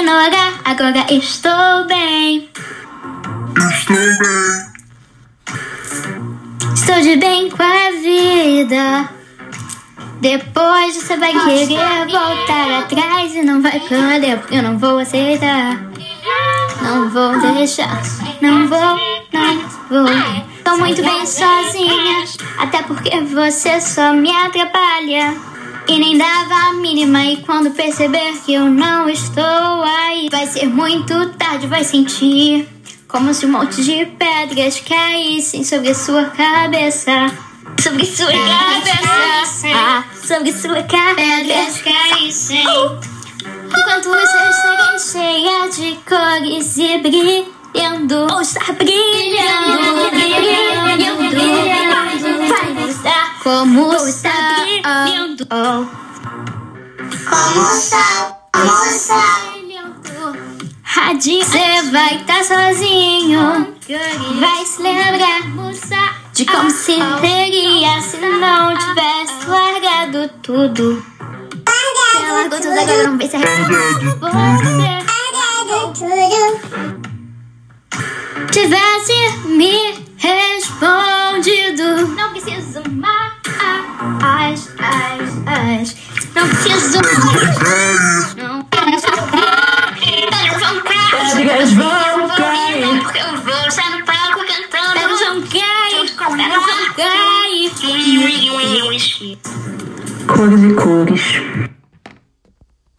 Agora estou bem. Estou bem. Estou de bem com a vida. Depois você vai querer voltar atrás e não vai poder, porque eu não vou aceitar. Não vou deixar, não vou, não vou. Tô muito bem sozinha, até porque você só me atrapalha. E nem dava a mínima, e quando perceber que eu não estou aí, vai ser muito tarde, vai sentir como se um monte de pedras caíssem sobre sua cabeça. Sobre sua cabeça, sobre sua cabeça. Pedras caíssem. Enquanto você estiver cheia de cores e brilhando, ou estar brilhando, brilhando, brilhando, vai estar como está brilhando, oh, Como o sol, como o sol. brilhando. Radi, você vai estar sozinho, vai se lembrar de como se teria se não tivesse largado tudo. Você largou tudo agora, não vê se arrepende. Você Largado tivesse me respondido. Não preciso mais. Não preciso. Não Pedras vão cair. Porque eu vou palco cantando. Pedras vão cair. Vão cair. Cores e cores.